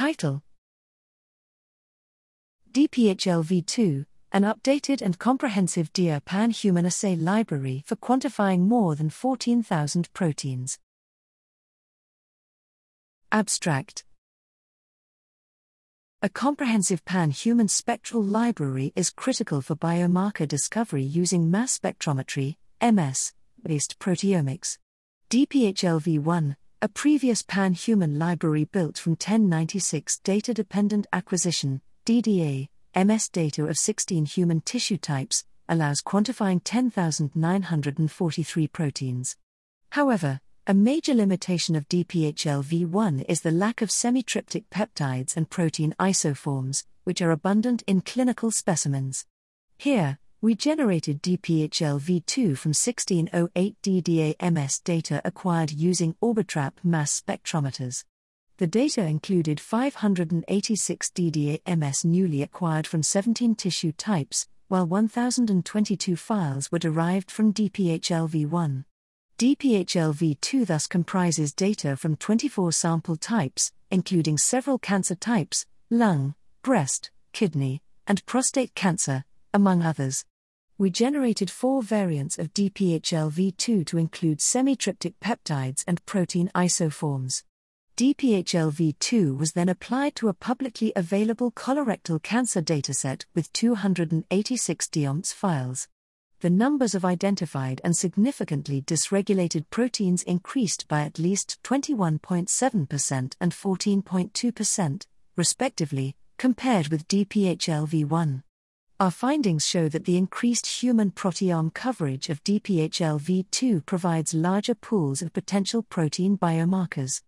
Title DPHLV2 An updated and comprehensive DIA pan human assay library for quantifying more than 14,000 proteins. Abstract A comprehensive pan human spectral library is critical for biomarker discovery using mass spectrometry, MS, based proteomics. DPHLV1 a previous pan human library built from 1096 data dependent acquisition, DDA, MS data of 16 human tissue types, allows quantifying 10,943 proteins. However, a major limitation of DPHLV1 is the lack of semitryptic peptides and protein isoforms, which are abundant in clinical specimens. Here, we generated DPHLV2 from 1608 DDA-MS data acquired using Orbitrap mass spectrometers. The data included 586 DDA-MS newly acquired from 17 tissue types, while 1022 files were derived from DPHLV1. DPHLV2 thus comprises data from 24 sample types, including several cancer types lung, breast, kidney, and prostate cancer, among others we generated four variants of DPHLV2 to include semitryptic peptides and protein isoforms. DPHLV2 was then applied to a publicly available colorectal cancer dataset with 286 DIA-MS files. The numbers of identified and significantly dysregulated proteins increased by at least 21.7% and 14.2%, respectively, compared with DPHLV1. Our findings show that the increased human proteome coverage of DPHLV2 provides larger pools of potential protein biomarkers.